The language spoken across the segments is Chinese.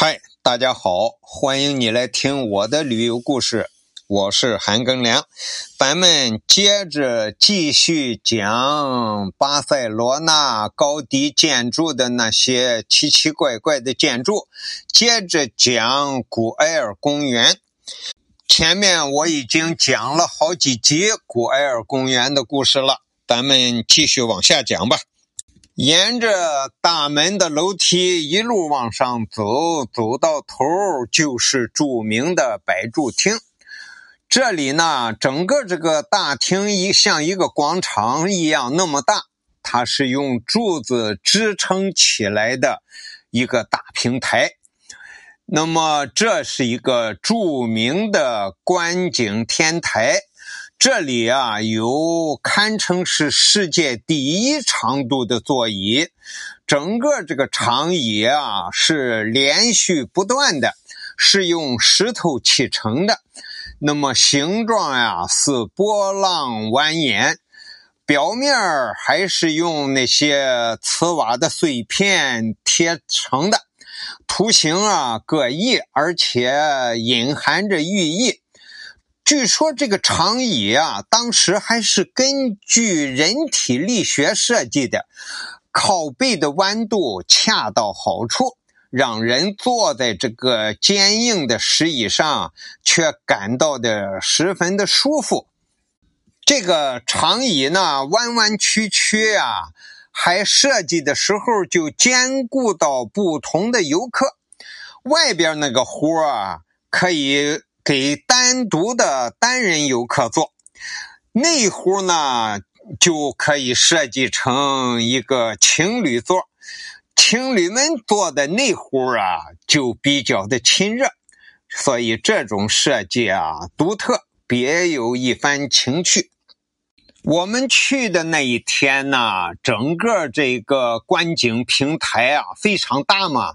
嗨，大家好，欢迎你来听我的旅游故事，我是韩庚良。咱们接着继续讲巴塞罗那高迪建筑的那些奇奇怪怪的建筑，接着讲古埃尔公园。前面我已经讲了好几集古埃尔公园的故事了，咱们继续往下讲吧。沿着大门的楼梯一路往上走，走到头就是著名的百柱厅。这里呢，整个这个大厅一像一个广场一样那么大，它是用柱子支撑起来的一个大平台。那么，这是一个著名的观景天台。这里啊，有堪称是世界第一长度的座椅，整个这个长椅啊是连续不断的，是用石头砌成的。那么形状呀是波浪蜿蜒，表面还是用那些瓷瓦的碎片贴成的，图形啊各异，而且隐含着寓意。据说这个长椅啊，当时还是根据人体力学设计的，靠背的弯度恰到好处，让人坐在这个坚硬的石椅上，却感到的十分的舒服。这个长椅呢，弯弯曲曲啊，还设计的时候就兼顾到不同的游客。外边那个壶啊，可以。给单独的单人游客坐，内壶呢就可以设计成一个情侣座，情侣们坐的内壶啊就比较的亲热，所以这种设计啊独特，别有一番情趣。我们去的那一天呢，整个这个观景平台啊非常大嘛。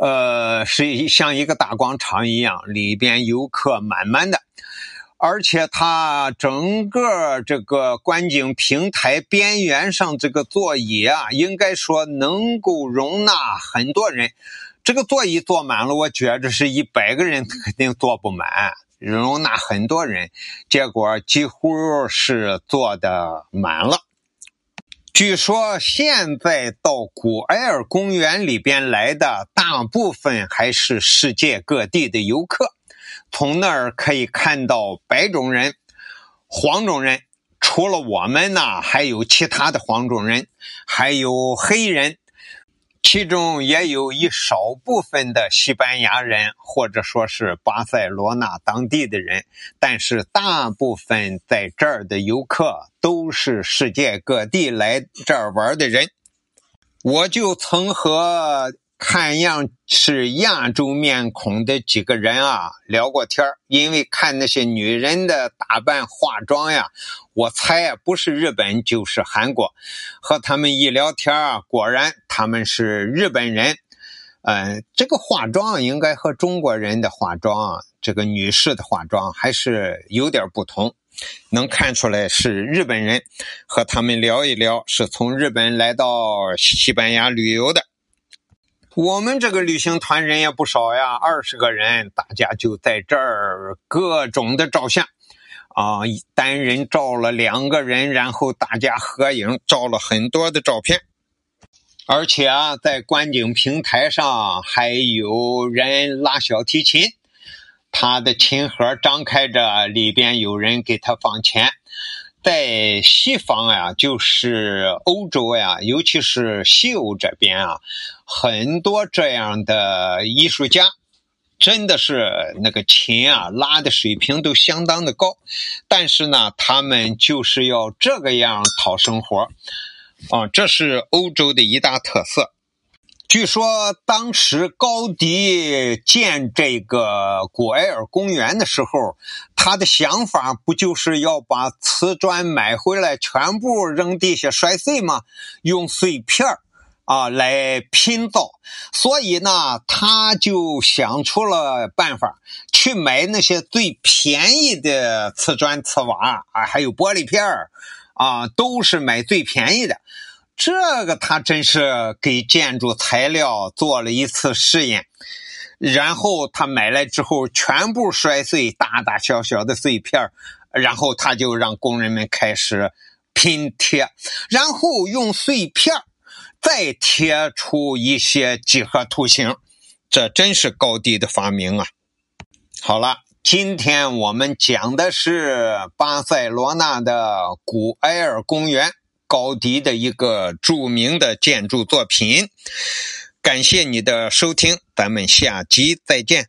呃，是一像一个大广场一样，里边游客满满的，而且它整个这个观景平台边缘上这个座椅啊，应该说能够容纳很多人。这个座椅坐满了，我觉着是一百个人肯定坐不满，容纳很多人，结果几乎是坐的满了。据说现在到古埃尔公园里边来的大部分还是世界各地的游客，从那儿可以看到白种人、黄种人，除了我们呢，还有其他的黄种人，还有黑人。其中也有一少部分的西班牙人，或者说是巴塞罗那当地的人，但是大部分在这儿的游客都是世界各地来这儿玩的人。我就曾和。看样是亚洲面孔的几个人啊，聊过天因为看那些女人的打扮化妆呀，我猜不是日本就是韩国。和他们一聊天啊，果然他们是日本人。嗯，这个化妆应该和中国人的化妆，这个女士的化妆还是有点不同，能看出来是日本人。和他们聊一聊，是从日本来到西班牙旅游的。我们这个旅行团人也不少呀，二十个人，大家就在这儿各种的照相，啊，单人照了两个人，然后大家合影，照了很多的照片。而且啊，在观景平台上还有人拉小提琴，他的琴盒张开着，里边有人给他放钱。在西方呀，就是欧洲呀，尤其是西欧这边啊，很多这样的艺术家，真的是那个琴啊拉的水平都相当的高，但是呢，他们就是要这个样讨生活，啊，这是欧洲的一大特色。据说当时高迪建这个古埃尔公园的时候，他的想法不就是要把瓷砖买回来全部扔地下摔碎吗？用碎片啊来拼造。所以呢，他就想出了办法，去买那些最便宜的瓷砖、瓷瓦啊，还有玻璃片啊，都是买最便宜的。这个他真是给建筑材料做了一次试验，然后他买来之后全部摔碎，大大小小的碎片然后他就让工人们开始拼贴，然后用碎片再贴出一些几何图形。这真是高迪的发明啊！好了，今天我们讲的是巴塞罗那的古埃尔公园，高迪的一个著名的建筑作品。感谢你的收听，咱们下集再见。